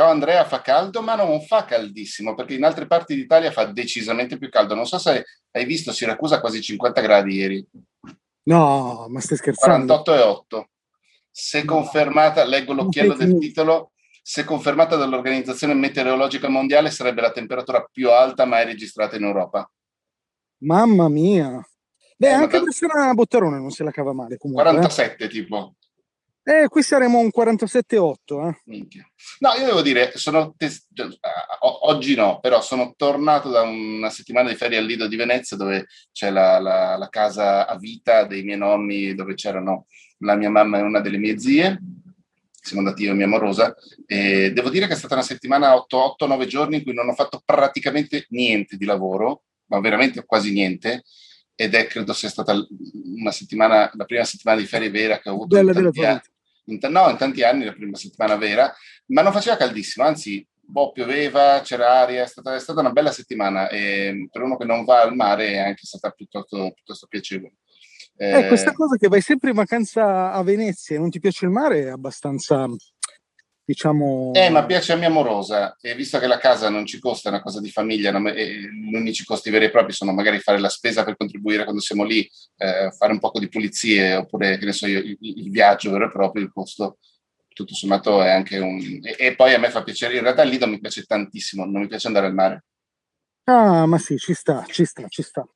Ciao Andrea, fa caldo, ma non fa caldissimo, perché in altre parti d'Italia fa decisamente più caldo. Non so se hai visto Siracusa quasi 50 gradi ieri. No, ma stai scherzando? 48,8. Se confermata, leggo l'occhiello del titolo, se confermata dall'Organizzazione Meteorologica Mondiale sarebbe la temperatura più alta mai registrata in Europa. Mamma mia. Beh, eh, anche Bressana Botterone non se la cava male comunque. 47 eh. tipo. Eh, qui saremo un 47,8. Eh. No, io devo dire, sono tes- cioè, oggi no, però sono tornato da una settimana di ferie al Lido di Venezia dove c'è la, la, la casa a vita dei miei nonni, dove c'erano la mia mamma e una delle mie zie. Siamo andati io e mia morosa e devo dire che è stata una settimana 8-9 giorni in cui non ho fatto praticamente niente di lavoro, ma veramente quasi niente ed è credo sia stata una settimana, la prima settimana di ferie vera che ho avuto Bella, in, tanti anni, in, no, in tanti anni, la prima settimana vera, ma non faceva caldissimo, anzi, boh, pioveva, c'era aria, è stata, è stata una bella settimana e per uno che non va al mare è anche stata piuttosto, piuttosto piacevole. Eh, eh, questa cosa che vai sempre in vacanza a Venezia e non ti piace il mare è abbastanza diciamo... Eh, ma piace a mia amorosa e visto che la casa non ci costa, è una cosa di famiglia, non, gli unici costi veri e propri sono magari fare la spesa per contribuire quando siamo lì, eh, fare un po' di pulizie oppure, che ne so io, il, il, viaggio vero e proprio, il costo tutto sommato è anche un... E, e poi a me fa piacere, in realtà lì non mi piace tantissimo, non mi piace andare al mare. Ah, ma sì, ci sta, ci sta, ci sta.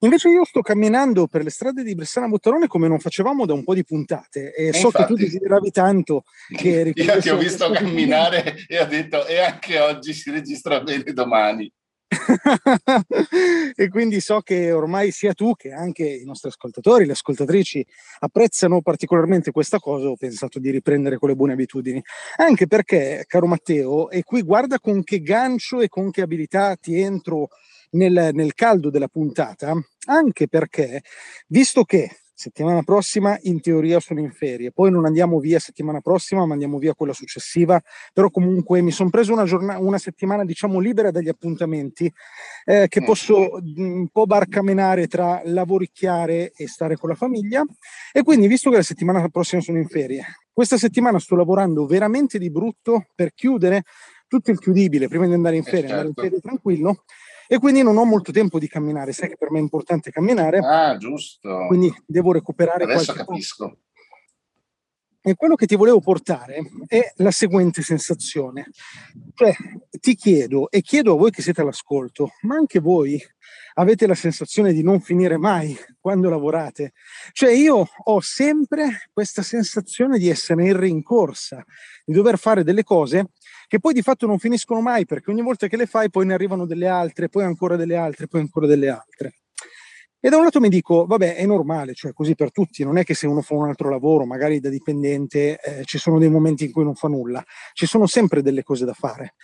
Invece io sto camminando per le strade di Bressana Bottarone come non facevamo da un po' di puntate e, e so infatti, che tu desideravi tanto che Io ti ho visto camminare e ho detto e anche oggi si registra bene domani. e quindi so che ormai sia tu che anche i nostri ascoltatori, le ascoltatrici apprezzano particolarmente questa cosa. Ho pensato di riprendere con le buone abitudini, anche perché, caro Matteo, e qui guarda con che gancio e con che abilità ti entro nel, nel caldo della puntata, anche perché, visto che settimana prossima in teoria sono in ferie, poi non andiamo via settimana prossima, ma andiamo via quella successiva, però comunque mi sono preso una, giornata, una settimana diciamo libera dagli appuntamenti eh, che mm. posso un po' barcamenare tra lavoricchiare e stare con la famiglia e quindi visto che la settimana prossima sono in ferie, questa settimana sto lavorando veramente di brutto per chiudere tutto il chiudibile prima di andare in eh, ferie, certo. andare in certo. ferie tranquillo e quindi non ho molto tempo di camminare, sai che per me è importante camminare. Ah, giusto. Quindi devo recuperare Adesso capisco. Tempo. E quello che ti volevo portare è la seguente sensazione. Cioè, ti chiedo e chiedo a voi che siete all'ascolto, ma anche voi avete la sensazione di non finire mai quando lavorate? Cioè, io ho sempre questa sensazione di essere in rincorsa, di dover fare delle cose che poi di fatto non finiscono mai perché ogni volta che le fai poi ne arrivano delle altre, poi ancora delle altre, poi ancora delle altre. E da un lato mi dico, vabbè, è normale, cioè così per tutti, non è che se uno fa un altro lavoro, magari da dipendente, eh, ci sono dei momenti in cui non fa nulla, ci sono sempre delle cose da fare.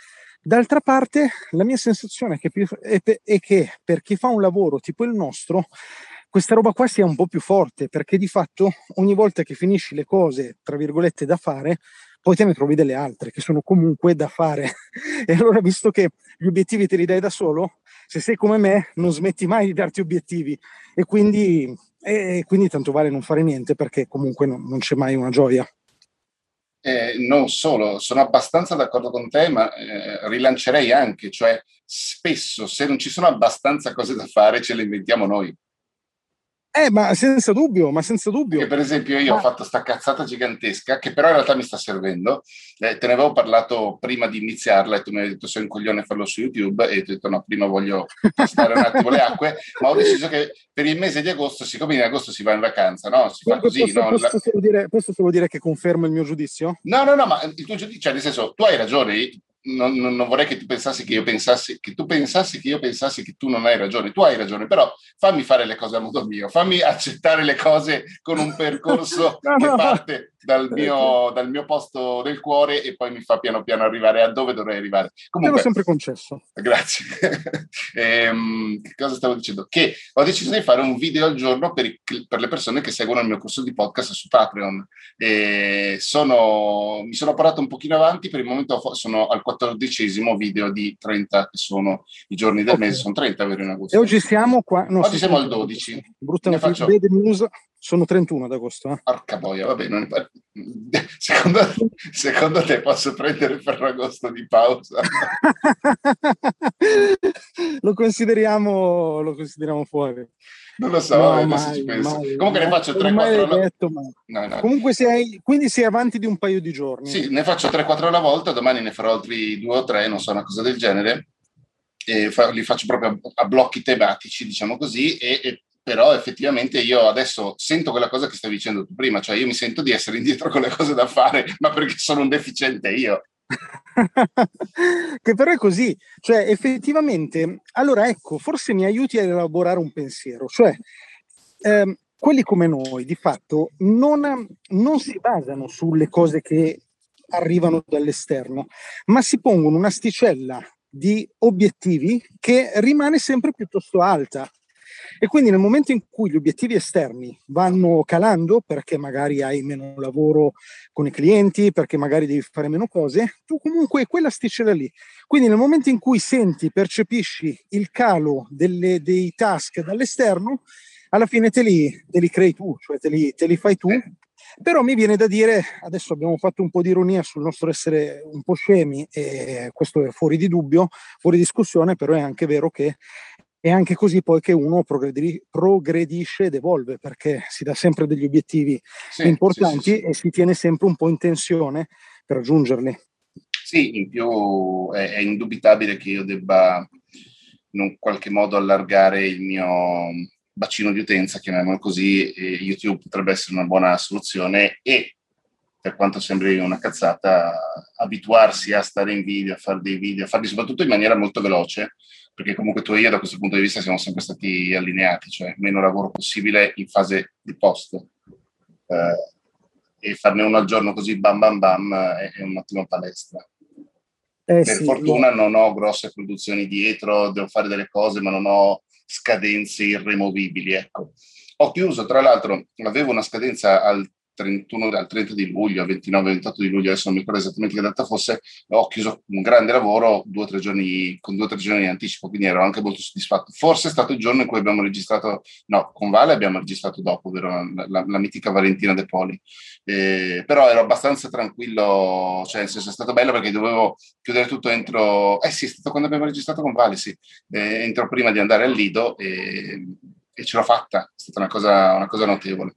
D'altra parte, la mia sensazione è che, è che per chi fa un lavoro tipo il nostro, questa roba qua sia un po' più forte, perché di fatto ogni volta che finisci le cose, tra virgolette, da fare, poi te ne trovi delle altre che sono comunque da fare. e allora, visto che gli obiettivi te li dai da solo, se sei come me, non smetti mai di darti obiettivi. E quindi, e quindi tanto vale non fare niente perché comunque non, non c'è mai una gioia. Eh, non solo, sono abbastanza d'accordo con te, ma eh, rilancerei anche, cioè spesso se non ci sono abbastanza cose da fare ce le inventiamo noi. Eh, ma senza dubbio, ma senza dubbio. Che per esempio io ma... ho fatto sta cazzata gigantesca che però in realtà mi sta servendo. Eh, te ne avevo parlato prima di iniziarla e tu mi hai detto sei un coglione farlo su YouTube e ti ho detto no, prima voglio testare un attimo le acque, ma ho deciso che per il mese di agosto, siccome in agosto si va in vacanza, no? Si fa così, posso, no? Posso, solo dire, posso solo dire che confermo il mio giudizio? No, no, no, ma il tuo giudizio, cioè nel senso, tu hai ragione, non, non, non, vorrei che tu pensassi che io pensassi che tu pensassi che io pensassi che tu non hai ragione. Tu hai ragione, però fammi fare le cose a modo mio, fammi accettare le cose con un percorso no, che no, parte dal mio, dal mio, posto del cuore e poi mi fa piano piano arrivare a dove dovrei arrivare. Comunque, Te l'ho sempre concesso. Grazie. ehm, che cosa stavo dicendo? Che ho deciso di fare un video al giorno per, i, per le persone che seguono il mio corso di podcast su Patreon. E sono, mi sono portato un pochino avanti, per il momento sono al quattordicesimo video di 30 che sono i giorni del okay. mese, sono 30 vero in agosto. E oggi siamo qua. No, oggi siamo al 12. Brutta notizia, faccio... news. Sono 31 ad agosto. Eh. Porca boia, vabbè, non... secondo, secondo te posso prendere Ferragosto di pausa? lo, consideriamo, lo consideriamo fuori. Non lo so, no, mai, mai, Comunque ne faccio 3-4 detto, no, no. Comunque sei, quindi sei avanti di un paio di giorni. Sì, ne faccio 3-4 alla volta, domani ne farò altri 2 o 3, non so, una cosa del genere. E fa, li faccio proprio a, a blocchi tematici, diciamo così, e, e però effettivamente io adesso sento quella cosa che stavi dicendo tu prima, cioè io mi sento di essere indietro con le cose da fare, ma perché sono un deficiente io. che però è così, cioè effettivamente, allora ecco, forse mi aiuti a elaborare un pensiero, cioè ehm, quelli come noi di fatto non, non si basano sulle cose che arrivano dall'esterno, ma si pongono un'asticella di obiettivi che rimane sempre piuttosto alta. E quindi nel momento in cui gli obiettivi esterni vanno calando, perché magari hai meno lavoro con i clienti, perché magari devi fare meno cose, tu comunque quella sticella lì. Quindi nel momento in cui senti, percepisci il calo delle, dei task dall'esterno, alla fine te li, te li crei tu, cioè te li, te li fai tu. Però mi viene da dire, adesso abbiamo fatto un po' di ironia sul nostro essere un po' scemi, e questo è fuori di dubbio, fuori discussione, però è anche vero che è anche così poi che uno progredisce ed evolve perché si dà sempre degli obiettivi sì, importanti sì, sì, e si tiene sempre un po' in tensione per raggiungerli. Sì, in più è, è indubitabile che io debba in qualche modo allargare il mio bacino di utenza, chiamiamolo così, YouTube potrebbe essere una buona soluzione e per quanto sembri una cazzata, abituarsi a stare in video, a fare dei video, a farli soprattutto in maniera molto veloce, perché comunque tu e io da questo punto di vista siamo sempre stati allineati, cioè meno lavoro possibile in fase di post. Eh, e farne uno al giorno così bam bam bam è, è un'ottima palestra. Eh, per sì, fortuna no. non ho grosse produzioni dietro, devo fare delle cose, ma non ho scadenze irremovibili. Ecco. Ho chiuso, tra l'altro, avevo una scadenza al 31, al 30 di luglio, 29-28 di luglio, adesso non mi ricordo esattamente che data fosse, ho chiuso un grande lavoro due giorni, con due o tre giorni di anticipo, quindi ero anche molto soddisfatto. Forse è stato il giorno in cui abbiamo registrato, no, con Vale abbiamo registrato dopo, vero? La, la, la mitica Valentina De Poli. Eh, però ero abbastanza tranquillo, cioè nel senso è stato bello perché dovevo chiudere tutto entro, eh sì, è stato quando abbiamo registrato con Vale, sì, eh, entro prima di andare al Lido e, e ce l'ho fatta, è stata una cosa, una cosa notevole.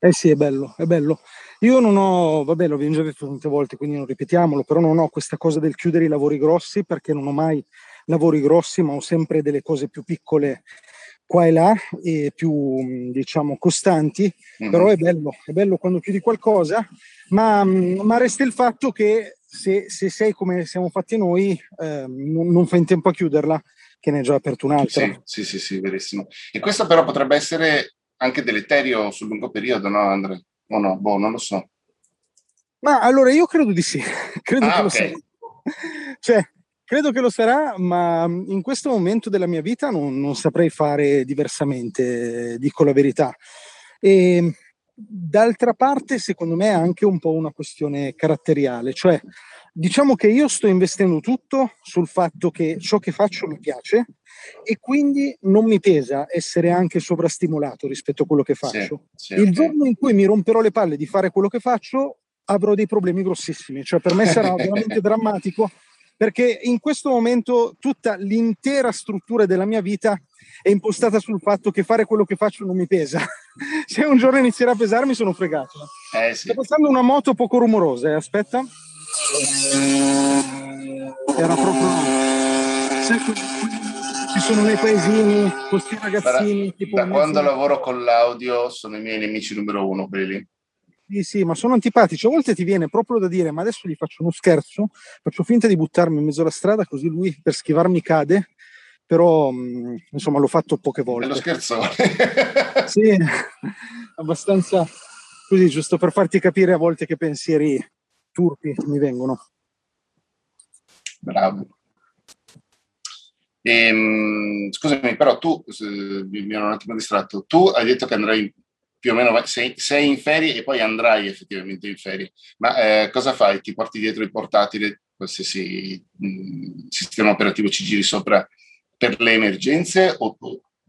Eh sì, è bello, è bello. Io non ho, vabbè, l'ho già detto tante volte, quindi non ripetiamolo, però non ho questa cosa del chiudere i lavori grossi perché non ho mai lavori grossi, ma ho sempre delle cose più piccole qua e là e più, diciamo, costanti. Mm-hmm. Però è bello, è bello quando chiudi qualcosa, ma, ma resta il fatto che se, se, sei come siamo fatti noi, eh, non, non fai in tempo a chiuderla, che ne è già aperto un'altra. Sì, sì, sì, sì, verissimo. E questo però potrebbe essere anche deleterio sul lungo periodo, no Andrea? O no? Boh, non lo so. Ma allora io credo di sì, credo ah, che okay. lo sarà. Cioè, credo che lo sarà, ma in questo momento della mia vita non, non saprei fare diversamente, dico la verità. E d'altra parte, secondo me, è anche un po' una questione caratteriale, cioè diciamo che io sto investendo tutto sul fatto che ciò che faccio mi piace e quindi non mi pesa essere anche sovrastimolato rispetto a quello che faccio. Sì, sì, Il giorno in cui mi romperò le palle di fare quello che faccio, avrò dei problemi grossissimi, cioè per me sarà veramente drammatico perché in questo momento tutta l'intera struttura della mia vita è impostata sul fatto che fare quello che faccio non mi pesa. Se un giorno inizierà a pesarmi sono fregato. Eh, sì. Sta passando una moto poco rumorosa, eh? aspetta. Era proprio... Ci sono nei paesini, questi ragazzini. Da, da quando lavoro con l'audio sono i miei nemici numero uno quelli Sì, sì, ma sono antipatici. A volte ti viene proprio da dire, ma adesso gli faccio uno scherzo, faccio finta di buttarmi in mezzo alla strada, così lui per schivarmi cade. Però, mm, insomma, l'ho fatto poche volte. È lo scherzone. sì, abbastanza così, giusto per farti capire a volte che pensieri turpi mi vengono. Bravo. Ehm, scusami, però tu, mi ero un attimo distratto, tu hai detto che andrai più o meno, sei, sei in ferie e poi andrai effettivamente in ferie, ma eh, cosa fai? Ti porti dietro il portatile, qualsiasi mh, mm, sistema operativo ci giri sopra per le emergenze? O,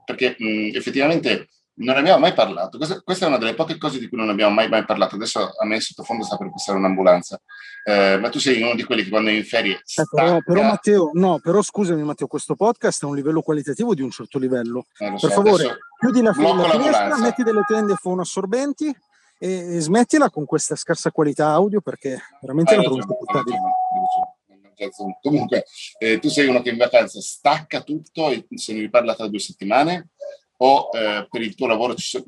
perché mh, effettivamente Non ne abbiamo mai parlato. Questa, questa, è una delle poche cose di cui non abbiamo mai, mai parlato. Adesso a me sottofondo sta per passare un'ambulanza. Eh, ma tu sei uno di quelli che quando è in ferie. Stacca... Però, però, Matteo, no, però scusami Matteo, questo podcast ha un livello qualitativo di un certo livello. Eh, per so, favore, chiudi la, la finestra, metti delle tende fonoassorbenti e, e smettila con questa scarsa qualità audio perché veramente è una cosa portabile. Comunque, eh, tu sei uno che in vacanza stacca tutto e se ne riparla tra due settimane o eh, per il tuo lavoro, cioè,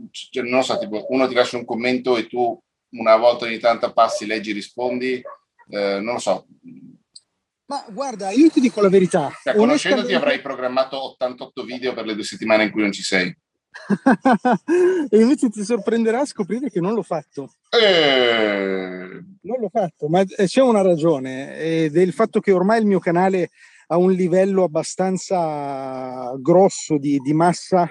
non so, tipo, uno ti lascia un commento e tu una volta ogni tanto passi, leggi, rispondi, eh, non lo so. Ma guarda, io ti dico la verità. Cioè, conoscendoti avrei programmato 88 video per le due settimane in cui non ci sei. e invece ti sorprenderà scoprire che non l'ho fatto. Eh... Non l'ho fatto, ma c'è una ragione ed è il fatto che ormai il mio canale ha un livello abbastanza grosso di, di massa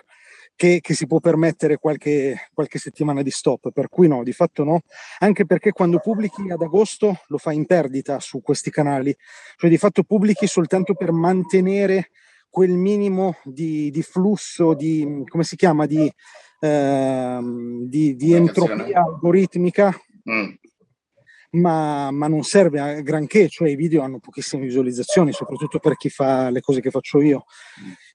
che, che, si può permettere qualche, qualche, settimana di stop, per cui no, di fatto no, anche perché quando pubblichi ad agosto lo fai in perdita su questi canali, cioè di fatto pubblichi soltanto per mantenere quel minimo di, di flusso, di, come si chiama, di, eh, di, di entropia algoritmica. Mm. Ma, ma, non serve a granché, cioè i video hanno pochissime visualizzazioni, soprattutto per chi fa le cose che faccio io.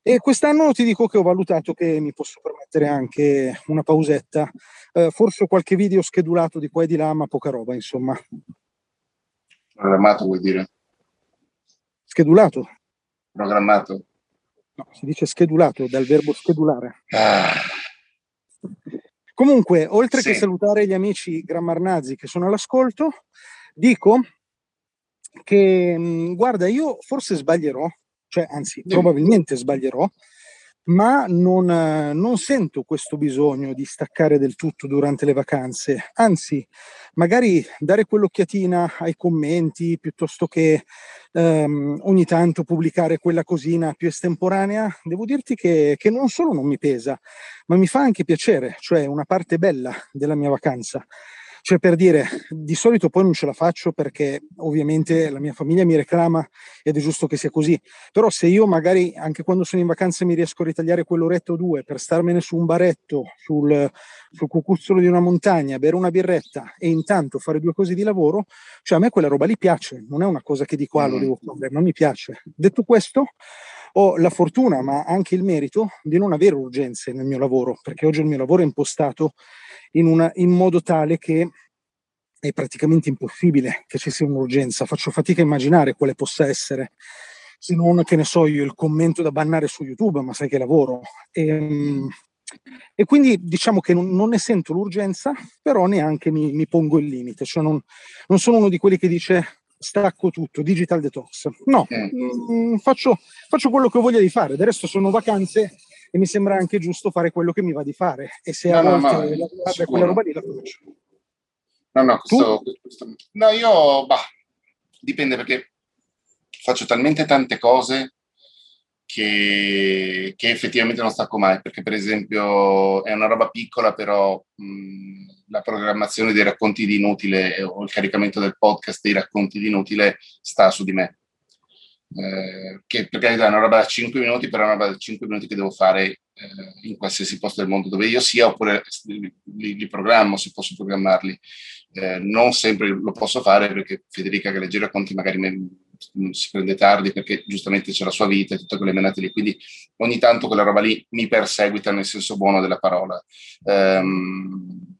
E quest'anno ti dico che ho valutato che mi posso permettere anche una pausetta, eh, forse qualche video schedulato di qua e di là, ma poca roba, insomma. Programmato vuol dire? Schedulato. Programmato? No, si dice schedulato, dal verbo schedulare. Ah. Comunque, oltre sì. che salutare gli amici grammarnazi che sono all'ascolto, dico che, mm, guarda, io forse sbaglierò, cioè anzi probabilmente sbaglierò, ma non, non, sento questo bisogno di staccare del tutto durante le vacanze, anzi magari dare quell'occhiatina ai commenti piuttosto che um, ogni tanto pubblicare quella cosina più estemporanea, devo dirti che, che non solo non mi pesa, ma mi fa anche piacere, cioè una parte bella della mia vacanza. Cioè per dire, di solito poi non ce la faccio perché ovviamente la mia famiglia mi reclama ed è giusto che sia così, però se io magari anche quando sono in vacanza mi riesco a ritagliare quell'oretta o due per starmene su un baretto, sul, sul cucuzzolo di una montagna, bere una birretta e intanto fare due cose di lavoro, cioè a me quella roba lì piace, non è una cosa che dico ah lo mm. devo fare, ma mi piace. Detto questo, ho la fortuna, ma anche il merito di non avere urgenze nel mio lavoro, perché oggi il mio lavoro è impostato in, una, in modo tale che è praticamente impossibile che ci sia un'urgenza. Faccio fatica a immaginare quale possa essere, se non che ne so io, il commento da bannare su YouTube, ma sai che lavoro. E, ehm, e quindi diciamo che non, non, ne sento l'urgenza, però neanche mi, mi pongo il limite. Cioè non, non, sono uno di quelli che dice stacco tutto, digital detox. No, mh, faccio, faccio quello che ho voglia di fare. Del resto sono vacanze e mi sembra anche giusto fare quello che mi va di fare e se no, a volte no, no, lavorare quella roba lì la faccio. No, no, questo, questo, no, io, bah, dipende perché faccio talmente tante cose che, che, effettivamente non stacco mai, perché per esempio è una roba piccola, però mh, la programmazione dei racconti di inutile o il caricamento del podcast dei racconti di inutile sta su di me eh, che per carità è una roba da 5 minuti, però è una roba da 5 minuti che devo fare eh, in qualsiasi posto del mondo dove io sia, oppure li, li programmo se posso programmarli. Eh, non sempre lo posso fare perché Federica che legge i racconti magari me, si prende tardi perché giustamente c'è la sua vita e tutte quelle menate lì, quindi ogni tanto quella roba lì mi perseguita nel senso buono della parola. Um,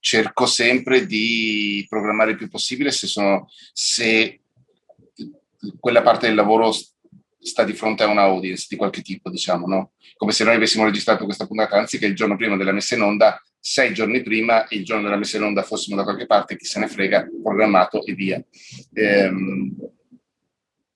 cerco sempre di programmare il più possibile se, sono, se quella parte del lavoro sta di fronte a un audience di qualche tipo, diciamo, no? Come se noi avessimo registrato questa puntata, anziché il giorno prima della messa in onda, sei giorni prima il giorno della messa in onda fossimo da qualche parte, chi se ne frega, programmato e via. Ehm,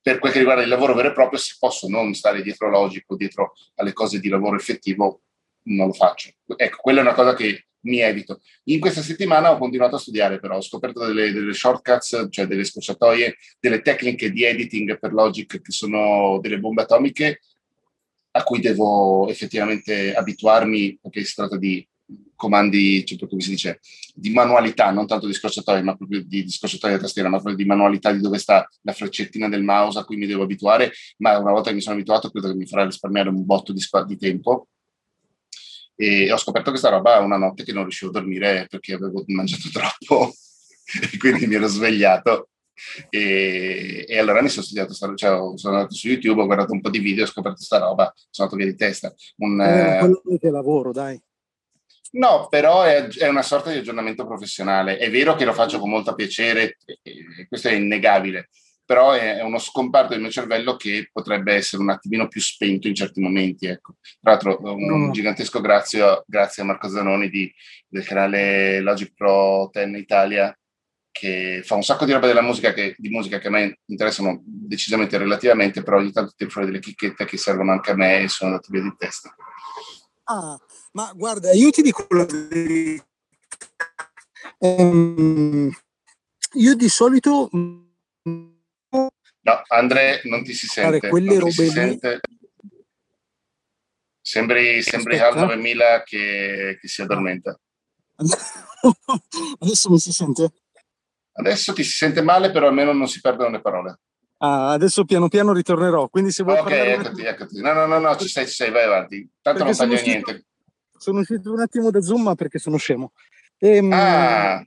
per quel che riguarda il lavoro vero e proprio, se posso non stare dietro logico, dietro alle cose di lavoro effettivo, non lo faccio. Ecco, quella è una cosa che mi evito. In questa settimana ho continuato a studiare, però ho scoperto delle, delle shortcuts, cioè delle scorciatoie, delle tecniche di editing per Logic che sono delle bombe atomiche a cui devo effettivamente abituarmi, perché si tratta di comandi, cioè, come si dice, di manualità, non tanto di scorciatoie, ma proprio di, di scorciatoie da tastiera, ma proprio di manualità di dove sta la freccettina del mouse a cui mi devo abituare, ma una volta che mi sono abituato credo che mi farà risparmiare un botto di, di tempo E ho scoperto questa roba una notte che non riuscivo a dormire perché avevo mangiato troppo e quindi mi ero svegliato e, e, allora mi sono studiato, cioè, sono andato su YouTube, ho guardato un po' di video, ho scoperto questa roba, sono andato via di testa. Un, eh, quello che lavoro, dai. No, però è, è, una sorta di aggiornamento professionale. È vero che lo faccio con molto piacere, e questo è innegabile, però è, è, uno scomparto del mio cervello che potrebbe essere un attimino più spento in certi momenti. Ecco. Tra l'altro, un, un gigantesco grazie, grazie, a Marco Zanoni di, del canale Logic Pro 10 Italia, che fa un sacco di roba della musica che, di musica che a me interessano decisamente relativamente, però ogni tanto tiro fuori delle chicchette che servono anche a me e sono andate via di testa. Ah, ma guarda, io ti dico la. Um, io di solito... No, Andre, non ti si sente. Quelle robe si sente. Sembri, sembri Hal 9000 che, che si addormenta. Adesso mi si sente? Adesso ti si sente male, però almeno non si perdono le parole. Ah, adesso piano piano ritornerò, quindi se vuoi... Ok, eccoti, una... eccoti. No, no, no, no, ci sei, ci sei, vai avanti. Tanto perché non taglio niente. Sono uscito un attimo da Zoom perché sono scemo. E, ehm, ah.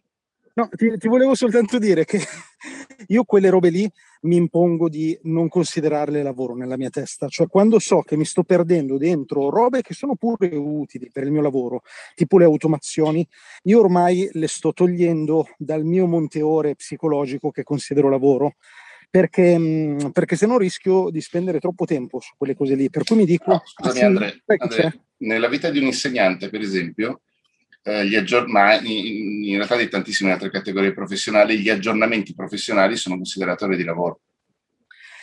No, ti, ti, volevo soltanto dire che io quelle robe lì mi impongo di non considerarle lavoro nella mia testa. Cioè, quando so che mi sto perdendo dentro robe che sono pure utili per il mio lavoro, tipo le automazioni, io ormai le sto togliendo dal mio monte ore psicologico che considero lavoro perché, mm, perché se no rischio di spendere troppo tempo su quelle cose lì. Per cui mi dico... No, scusami Andrea, Andre, nella vita di un insegnante, per esempio, eh, gli aggiornamenti, in, in, realtà di tantissime altre categorie professionali, gli aggiornamenti professionali sono considerati ore di lavoro.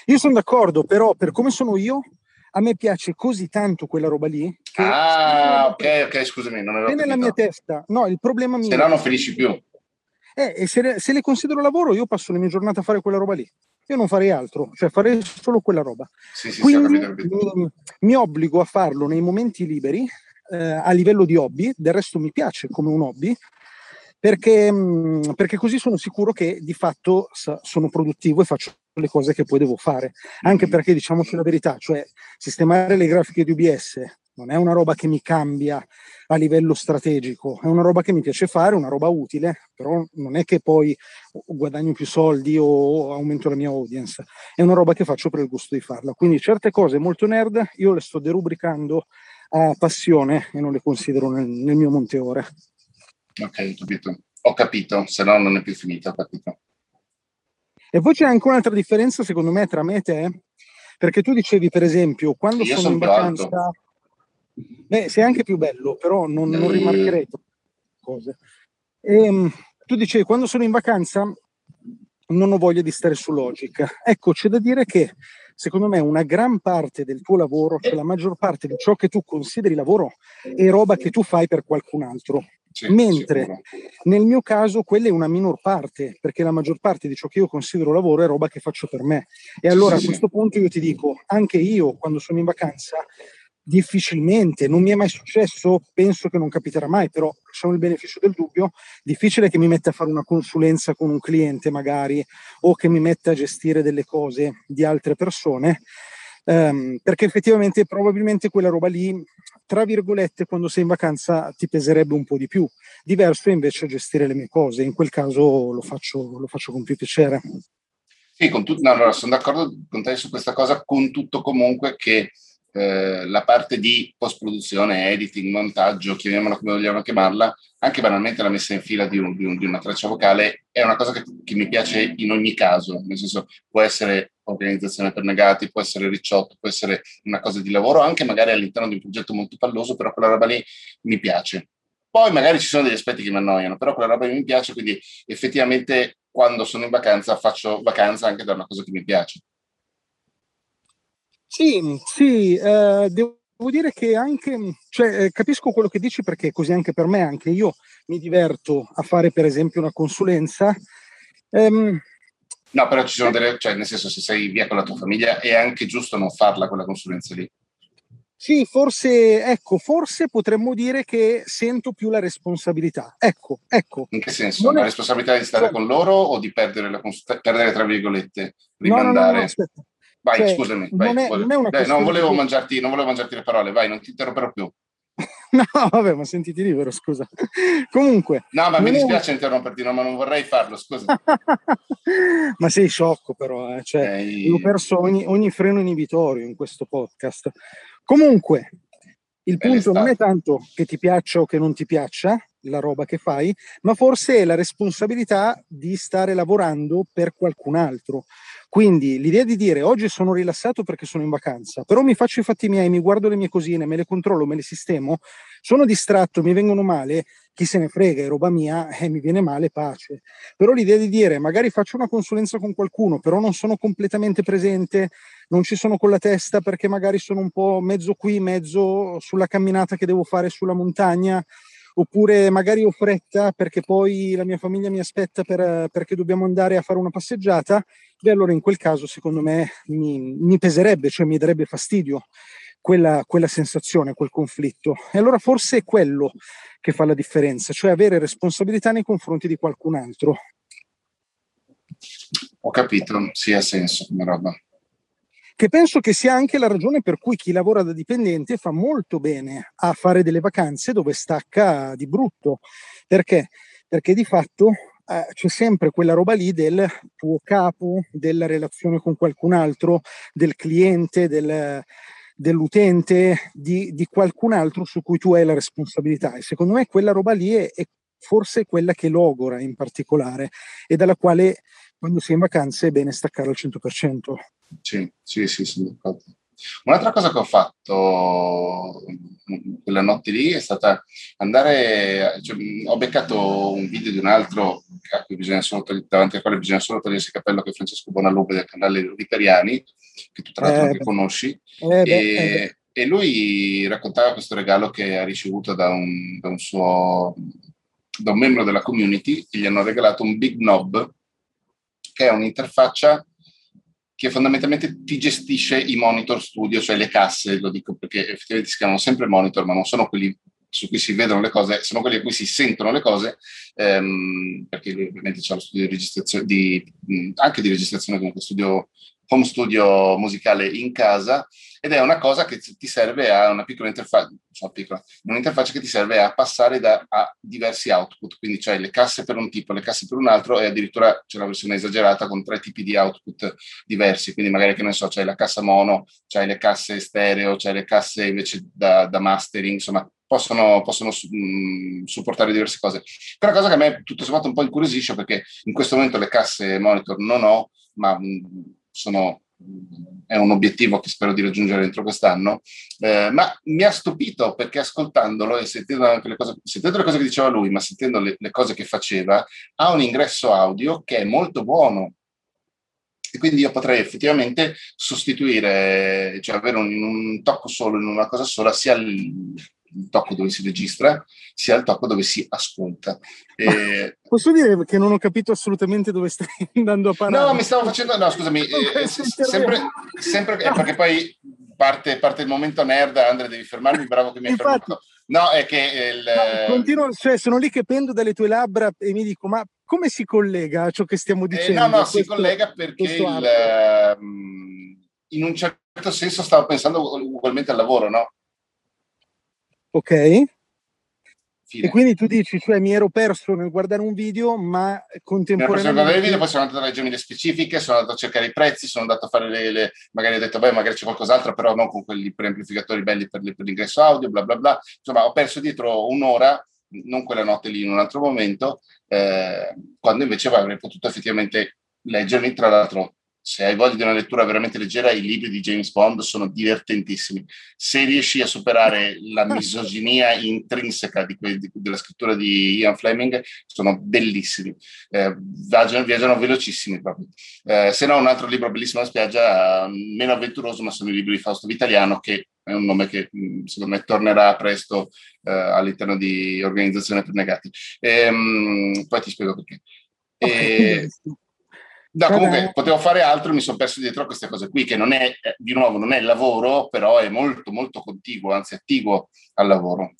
Io sono d'accordo, però per come sono io, a me piace così tanto quella roba lì. ah, ok, ok, scusami, non ero nella mia testa. No, il problema mio... Se no non finisci più. Eh, e se se le considero lavoro, io passo le mie giornate a fare quella roba lì io non farei altro, cioè farei solo quella roba. Sì, sì, Quindi sì, mi, mi, obbligo a farlo nei momenti liberi, eh, a livello di hobby, del resto mi piace come un hobby, perché, mh, mm, perché così sono sicuro che di fatto sa, sono produttivo e faccio le cose che poi devo fare. Anche mm. perché, diciamoci la verità, cioè sistemare le grafiche di UBS non è una roba che mi cambia a livello strategico, è una roba che mi piace fare, una roba utile, però non è che poi guadagno più soldi o aumento la mia audience, è una roba che faccio per il gusto di farla. Quindi certe cose molto nerd io le sto derubricando a passione e non le considero nel, nel mio monte ore. Ok, ho capito. Ho capito, se no non è più finita, ho capito. E poi c'è anche un'altra differenza secondo me tra me e te, perché tu dicevi per esempio quando sono, sono in vacanza... Alto Beh, sei anche più bello, però non, non rimarcherei cose. E, ehm, tu dicevi, quando sono in vacanza non ho voglia di stare su Logic. Ecco, c'è da dire che secondo me una gran parte del tuo lavoro, cioè la maggior parte di ciò che tu consideri lavoro, è roba che tu fai per qualcun altro. Sì, Mentre sicuro. nel mio caso quella è una minor parte, perché la maggior parte di ciò che io considero lavoro è roba che faccio per me. E allora a questo punto io ti dico, anche io quando sono in vacanza difficilmente, non mi è mai successo, penso che non capiterà mai, però lasciamo il beneficio del dubbio, difficile che mi metta a fare una consulenza con un cliente magari o che mi metta a gestire delle cose di altre persone, ehm, perché effettivamente probabilmente quella roba lì, tra virgolette, quando sei in vacanza ti peserebbe un po' di più. Diverso invece gestire le mie cose, in quel caso lo faccio, lo faccio con più piacere. Sì, con tutto, no, allora, sono d'accordo con te su questa cosa, con tutto comunque che eh, la parte di post-produzione, editing, montaggio, chiamiamola come vogliamo chiamarla, anche banalmente la messa in fila di, un, di, un, di una traccia vocale è una cosa che, che, mi piace in ogni caso, nel senso può essere organizzazione per negati, può essere ricciotto, può essere una cosa di lavoro, anche magari all'interno di un progetto molto palloso, però quella roba lì mi piace. Poi magari ci sono degli aspetti che mi annoiano, però quella roba lì mi piace, quindi effettivamente quando sono in vacanza faccio vacanza anche da una cosa che mi piace. Sì, sì, eh, devo dire che anche, cioè, eh, capisco quello che dici perché così anche per me, anche io mi diverto a fare per esempio una consulenza. Um, no, però ci sono delle, cioè nel senso se sei via con la tua famiglia è anche giusto non farla quella consulenza lì. Sì, forse, ecco, forse potremmo dire che sento più la responsabilità. Ecco, ecco. In che senso? Non la è... responsabilità di stare no. con loro o di perdere, la, perdere tra virgolette, rimandare? No, no, no, aspetta. Vai, cioè, scusami. Vai, non, è, non, è Dai, non, volevo mangiarti, non volevo mangiarti le parole, vai, non ti interromperò più. No, vabbè, ma sentiti libero, scusa. Comunque. No, ma mi dispiace è... interromperti, no, ma non vorrei farlo, scusa. ma sei sciocco però, eh? cioè, Ehi. ho perso ogni, ogni freno inibitorio in questo podcast. Comunque, il punto non è tanto che ti piaccia o che non ti piaccia la roba che fai, ma forse è la responsabilità di stare lavorando per qualcun altro. Quindi l'idea di dire oggi sono rilassato perché sono in vacanza, però mi faccio i fatti miei, mi guardo le mie cosine, me le controllo, me le sistemo, sono distratto, mi vengono male, chi se ne frega, è roba mia, eh, mi viene male, pace. Però l'idea di dire magari faccio una consulenza con qualcuno, però non sono completamente presente, non ci sono con la testa perché magari sono un po' mezzo qui, mezzo sulla camminata che devo fare sulla montagna, oppure magari ho fretta perché poi la mia famiglia mi aspetta per, perché dobbiamo andare a fare una passeggiata, beh allora in quel caso secondo me mi, mi peserebbe, cioè mi darebbe fastidio quella, quella sensazione, quel conflitto. E allora forse è quello che fa la differenza, cioè avere responsabilità nei confronti di qualcun altro. Ho capito, sì, ha senso come roba che penso che sia anche la ragione per cui chi lavora da dipendente fa molto bene a fare delle vacanze dove stacca di brutto. Perché? Perché di fatto eh, c'è sempre quella roba lì del tuo capo, della relazione con qualcun altro, del cliente, del, dell'utente, di, di, qualcun altro su cui tu hai la responsabilità. E secondo me quella roba lì è, è forse quella che logora in particolare e dalla quale quando si è in vacanze è bene staccare al 100%. Sì, sì, sì, sono d'accordo. Un'altra cosa che ho fatto quella notte lì è stata andare, cioè, ho beccato un video di un altro a cui bisogna solo togliere, davanti al quale bisogna solo togliersi il cappello che è Francesco Bonalupe del canale Riperiani, che tu tra l'altro eh, conosci, eh, e, eh, e, lui raccontava questo regalo che ha ricevuto da un, da un suo da un membro della community che gli hanno regalato un Big Knob, che è un'interfaccia che fondamentalmente ti gestisce i monitor studio, cioè le casse, lo dico perché effettivamente si chiamano sempre monitor, ma non sono quelli su cui si vedono le cose, sono quelli a cui si sentono le cose, ehm, perché ovviamente c'è lo studio di registrazione, di, anche di registrazione comunque studio home studio musicale in casa ed è una cosa che ti serve a una piccola interfaccia, cioè piccola, un'interfaccia che ti serve a passare da, a diversi output, quindi c'hai le casse per un tipo, le casse per un altro e addirittura c'è una versione esagerata con tre tipi di output diversi, quindi magari che ne so, c'hai la cassa mono, c'hai le casse stereo, c'hai le casse invece da, da mastering, insomma possono, possono mh, mm, supportare diverse cose. È una cosa che a me tutto sommato un po' incuriosisce perché in questo momento le casse monitor non ho, ma mh, mm, sono, è un obiettivo che spero di raggiungere entro quest'anno, eh, ma mi ha stupito perché ascoltandolo e sentendo anche le cose, sentendo le cose che diceva lui, ma sentendo le, le cose che faceva, ha un ingresso audio che è molto buono, e quindi io potrei effettivamente sostituire, cioè avere un, un, tocco solo in una cosa sola, sia il tocco dove si registra, sia il tocco dove si ascolta. E... Posso dire che non ho capito assolutamente dove stai andando a parlare? No, mi stavo facendo, no scusami, eh, sempre, sempre no. perché poi parte, parte, il momento nerd, Andrea devi fermarmi, bravo che mi hai fermato. No, è che il... No, continuo, cioè sono lì che pendo dalle tue labbra e mi dico, ma come si collega a ciò che stiamo dicendo? Eh, no, no, questo, si collega perché il, ehm, in un certo senso stavo pensando ugualmente al lavoro, no? Ok. Fine. E quindi tu dici, cioè mi ero perso nel guardare un video, ma contemporaneamente... Mi ero perso video, poi sono andato a leggermi le specifiche, sono andato a cercare i prezzi, sono andato a fare le... le magari ho detto, beh, magari c'è qualcos'altro, però non con quelli preamplificatori belli per, per l'ingresso audio, bla bla bla. Insomma, ho perso dietro un'ora, non quella notte lì, in un altro momento, eh, quando invece avrei potuto effettivamente leggermi, tra l'altro se hai voglia di una lettura veramente leggera, i libri di James Bond sono divertentissimi. Se riesci a superare la misoginia intrinseca di que- di, della scrittura di Ian Fleming, sono bellissimi. Eh, viaggiano, viaggiano, velocissimi proprio. Eh, se no, un altro libro bellissimo alla spiaggia, meno avventuroso, ma sono i libri di Fausto Vitaliano, che è un nome che secondo me tornerà presto eh, all'interno di Organizzazione per Negati. Ehm, poi ti spiego perché. E, No, comunque potevo fare altro e mi sono perso dietro a queste cose qui, che non è, eh, di nuovo, non è lavoro, però è molto, molto contiguo, anzi attiguo al lavoro.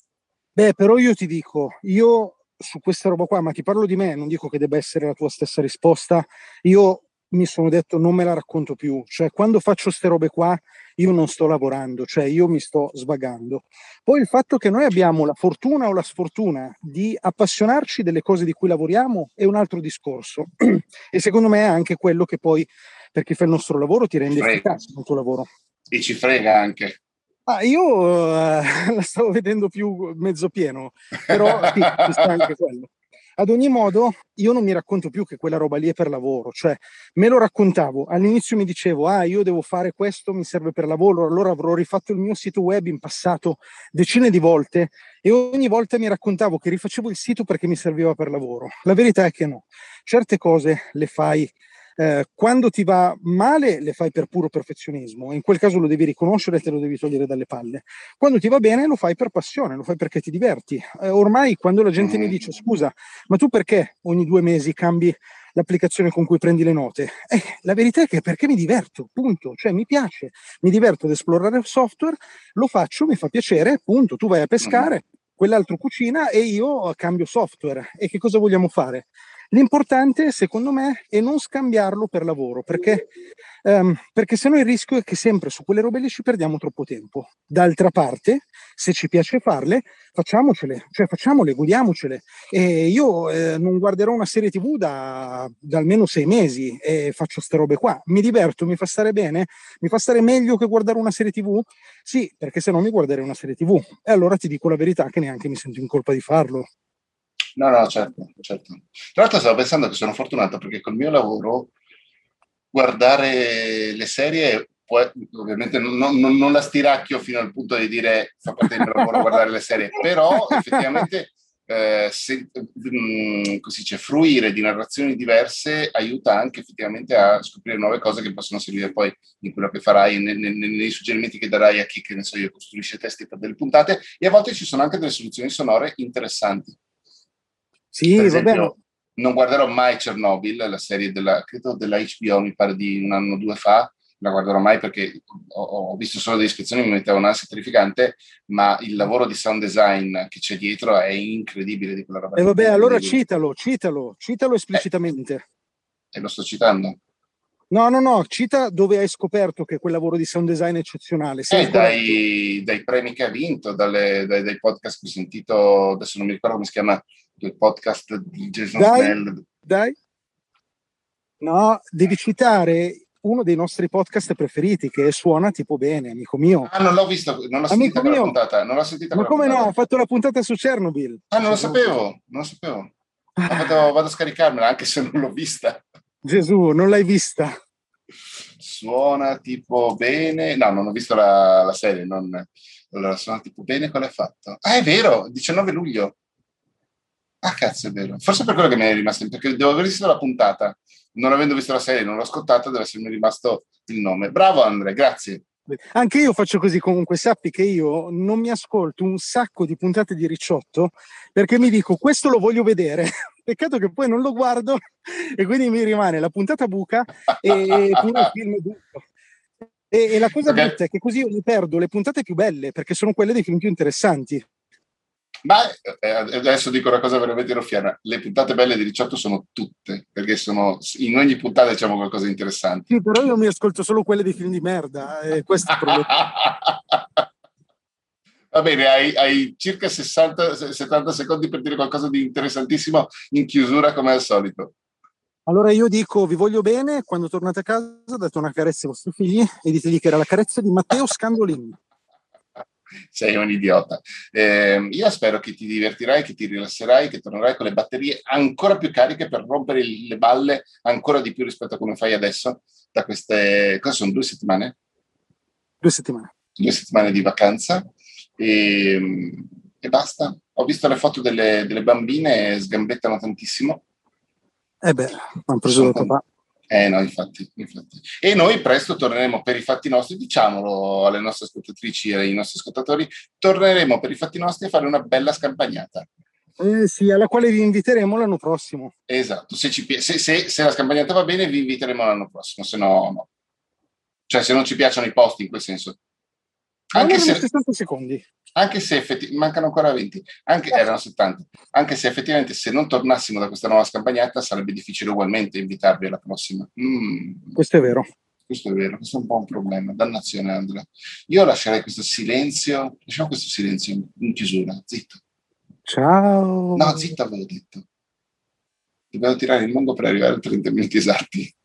Beh, però io ti dico, io su questa roba qua, ma ti parlo di me, non dico che debba essere la tua stessa risposta, io mi sono detto non me la racconto più, cioè quando faccio ste robe qua io non sto lavorando, cioè io mi sto svagando. Poi il fatto che noi abbiamo la fortuna o la sfortuna di appassionarci delle cose di cui lavoriamo è un altro discorso e secondo me è anche quello che poi per chi fa il nostro lavoro ti rende efficace il tuo lavoro. E ci frega anche. Ah, io uh, la stavo vedendo più mezzo pieno, però sì, ci sta anche quello. Ad ogni modo, io non mi racconto più che quella roba lì è per lavoro, cioè me lo raccontavo. All'inizio mi dicevo, ah, io devo fare questo, mi serve per lavoro, allora avrò rifatto il mio sito web in passato decine di volte e ogni volta mi raccontavo che rifacevo il sito perché mi serviva per lavoro. La verità è che no. Certe cose le fai eh, quando ti va male le fai per puro perfezionismo, in quel caso lo devi riconoscere e te lo devi togliere dalle palle. Quando ti va bene lo fai per passione, lo fai perché ti diverti. Eh, ormai quando la gente mi dice scusa, ma tu perché ogni due mesi cambi l'applicazione con cui prendi le note? Eh, la verità è che perché mi diverto, punto. Cioè mi piace, mi diverto ad esplorare il software, lo faccio, mi fa piacere, punto. Tu vai a pescare, quell'altro cucina e io cambio software. E che cosa vogliamo fare? L'importante, secondo me, è non scambiarlo per lavoro, perché, um, perché se il rischio è che sempre su quelle robe lì ci perdiamo troppo tempo. D'altra parte, se ci piace farle, facciamocele, cioè facciamole, godiamocele. E io eh, non guarderò una serie TV da, da, almeno sei mesi e faccio queste robe qua. Mi diverto, mi fa stare bene, mi fa stare meglio che guardare una serie TV? Sì, perché se no mi guarderei una serie TV. E allora ti dico la verità che neanche mi sento in colpa di farlo. No, no, certo, certo. Tra l'altro stavo pensando che sono fortunato perché col mio lavoro guardare le serie, può, ovviamente non, non, non, la stiracchio fino al punto di dire fa parte del mio lavoro guardare le serie, però effettivamente eh, mm, così dice, fruire di narrazioni diverse aiuta anche effettivamente a scoprire nuove cose che possono servire poi in quello che farai, nei, nei, nei suggerimenti che darai a chi, che ne so io, costruisce testi per delle puntate e a volte ci sono anche delle soluzioni sonore interessanti. Sì, esempio, non guarderò mai Chernobyl, la serie della, credo della HBO, mi pare di un anno o due fa, la guarderò mai perché ho, ho visto solo delle iscrizioni, mi metteva un'ansia terrificante, ma il lavoro di sound design che c'è dietro è incredibile di quella roba. E eh vabbè, allora citalo, citalo, citalo esplicitamente. Eh, e lo sto citando. No, no, no, cita dove hai scoperto che quel lavoro di sound design è eccezionale. Eh, dai, dai, premi che ha vinto, dalle, dai, dai, podcast che ho sentito, adesso non mi ricordo come si chiama, il podcast di Jason dai, Snell. Dai. No, devi citare uno dei nostri podcast preferiti che suona tipo bene, amico mio. Ah, non l'ho visto, non l'ho amico sentita mio. puntata. Non l'ho sentita Ma come puntata. no? Ho fatto la puntata su Chernobyl. Ah, non lo sapevo, non lo sapevo. Vado, vado a scaricarmela anche se non l'ho vista. Gesù, non l'hai vista? Suona tipo bene. No, non ho visto la, la serie. Non... Allora, suona tipo bene. Qual è fatto? Ah, è vero, 19 luglio. Ah, cazzo, è vero. Forse per quello che mi è rimasto, perché devo aver visto la puntata. Non avendo visto la serie, non l'ho ascoltata, deve essermi rimasto il nome. Bravo Andre, grazie. Anche io faccio così comunque, sappi che io non mi ascolto un sacco di puntate di Ricciotto perché mi dico questo lo voglio vedere. Peccato che poi non lo guardo e quindi mi rimane la puntata buca e pure il film buco. E, e la cosa okay. brutta è che così io mi perdo le puntate più belle perché sono quelle dei film più interessanti. Ma eh, adesso dico una cosa veramente roffiana, le puntate belle di Ricciotto sono tutte, perché sono, in ogni puntata diciamo qualcosa di interessante. Sì, però io mi ascolto solo quelle dei film di merda, e questo è il problema. Va bene, hai, hai circa 60-70 secondi per dire qualcosa di interessantissimo in chiusura come al solito. Allora io dico, vi voglio bene, quando tornate a casa date una carezza ai vostri figli e ditegli che era la carezza di Matteo Scandolini sei un idiota. Eh, io spero che ti divertirai, che ti rilasserai, che tornerai con le batterie ancora più cariche per rompere le balle ancora di più rispetto a come fai adesso da queste, cosa sono, due settimane? Due settimane. Due settimane di vacanza e, e basta. Ho visto le foto delle, delle bambine, sgambettano tantissimo. Eh beh, hanno preso il papà. Eh no, infatti, infatti. E noi presto torneremo per i fatti nostri, diciamolo alle nostre ascoltatrici e ai nostri ascoltatori, torneremo per i fatti nostri a fare una bella scampagnata. Eh sì, alla quale vi inviteremo l'anno prossimo. Esatto, se, ci, se, se, se la scampagnata va bene vi inviteremo l'anno prossimo, se no no. Cioè se non ci piacciono i posti in quel senso. Anche se, 60 secondi. Anche se effettivamente mancano ancora 20, anche, eh. erano 70. Anche se effettivamente se non tornassimo da questa nuova scampagnata sarebbe difficile ugualmente invitarvi alla prossima. Mm. Questo è vero. Questo è vero, questo è un po' un problema. Dannazione, Andrea. Io lascerei questo silenzio, lasciamo questo silenzio in chiusura, zitto. Ciao. No, zitto avevo detto. Dobbiamo tirare il lungo per arrivare a 30 minuti esatti.